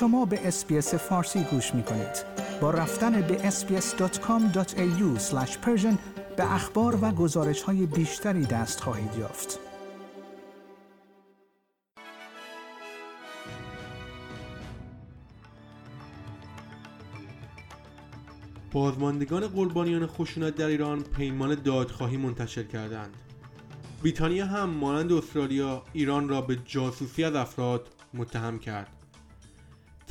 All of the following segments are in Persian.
شما به اسپیس فارسی گوش می کنید. با رفتن به sbs.com.au به اخبار و گزارش های بیشتری دست خواهید یافت. بازماندگان قربانیان خشونت در ایران پیمان دادخواهی منتشر کردند. بریتانیا هم مانند استرالیا ایران را به جاسوسی از افراد متهم کرد.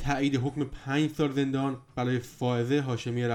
تایید حکم پنج سال زندان برای فائزه هاشمی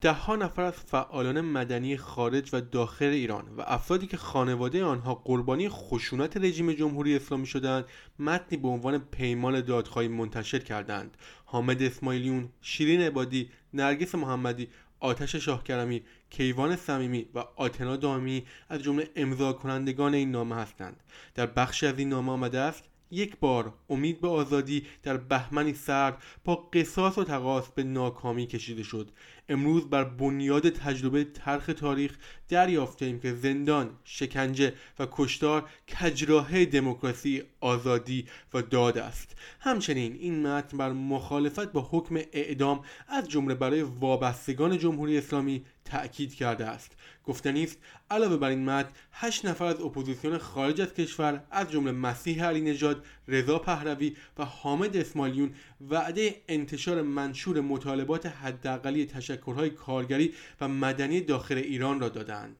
ده ها نفر از فعالان مدنی خارج و داخل ایران و افرادی که خانواده آنها قربانی خشونت رژیم جمهوری اسلامی شدند متنی به عنوان پیمان دادخواهی منتشر کردند. حامد اسماعیلیون شیرین عبادی نرگس محمدی آتش شاهکرمی کیوان صمیمی و آتنا دامی از جمله امضا کنندگان این نامه هستند. در بخشی از این نامه آمده است یک بار امید به آزادی در بهمنی سرد با قصاص و تقاس به ناکامی کشیده شد. امروز بر بنیاد تجربه ترخ تاریخ دریافتیم که زندان، شکنجه و کشتار کجراه دموکراسی، آزادی و داد است. همچنین این متن بر مخالفت با حکم اعدام از جمله برای وابستگان جمهوری اسلامی تأکید کرده است. گفتنی است علاوه بر این متن هشت نفر از اپوزیسیون خارج از کشور از جمله مسیح علی نژاد رضا پهلوی و حامد اسماعیلیون وعده انتشار منشور مطالبات حداقلی تشکلهای کارگری و مدنی داخل ایران را دادند.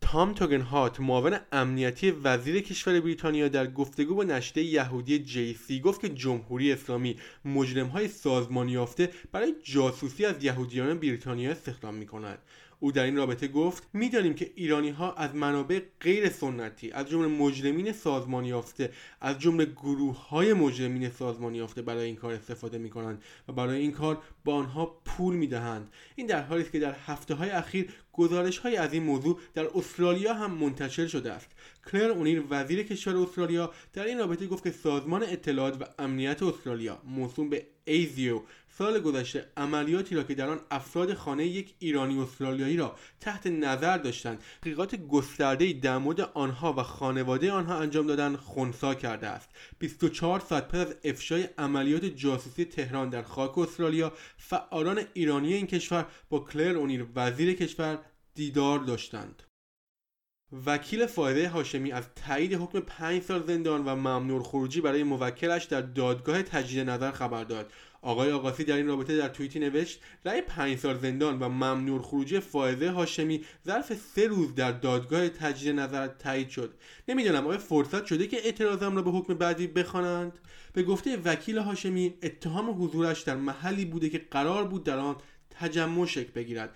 تام توگندهات معاون امنیتی وزیر کشور بریتانیا در گفتگو با نشریه یهودی JC گفت که جمهوری اسلامی مجرمهای سازمان یافته برای جاسوسی از یهودیان بریتانیا استخدام می کند او در این رابطه گفت می‌دانیم که ایرانی ها از منابع غیر سنتی از جمله مجرمین سازمانی یافته از جمله گروه های مجرمین سازمانی یافته برای این کار استفاده می کنند و برای این کار با آنها پول می دهند این در حالی است که در هفته های اخیر گزارش های از این موضوع در استرالیا هم منتشر شده است. کلر اونیر وزیر کشور استرالیا در این رابطه گفت که سازمان اطلاعات و امنیت استرالیا موسوم به ایزیو سال گذشته عملیاتی را که در آن افراد خانه یک ایرانی استرالیایی را تحت نظر داشتند تحقیقات گسترده‌ای در مورد آنها و خانواده آنها انجام دادن خونسا کرده است. 24 ساعت پس از افشای عملیات جاسوسی تهران در خاک استرالیا فعالان ایرانی این کشور با کلر اونیر وزیر کشور دیدار داشتند. وکیل فایده هاشمی از تایید حکم پنج سال زندان و ممنوع خروجی برای موکلش در دادگاه تجدید نظر خبر داد. آقای آقاسی در این رابطه در توییتی نوشت رأی پنج سال زندان و ممنوع خروجی فائزه هاشمی ظرف سه روز در دادگاه تجدید نظر تایید شد. نمی‌دانم آیا فرصت شده که اعتراضم را به حکم بعدی بخوانند؟ به گفته وکیل هاشمی اتهام حضورش در محلی بوده که قرار بود در آن تجمع شکل بگیرد.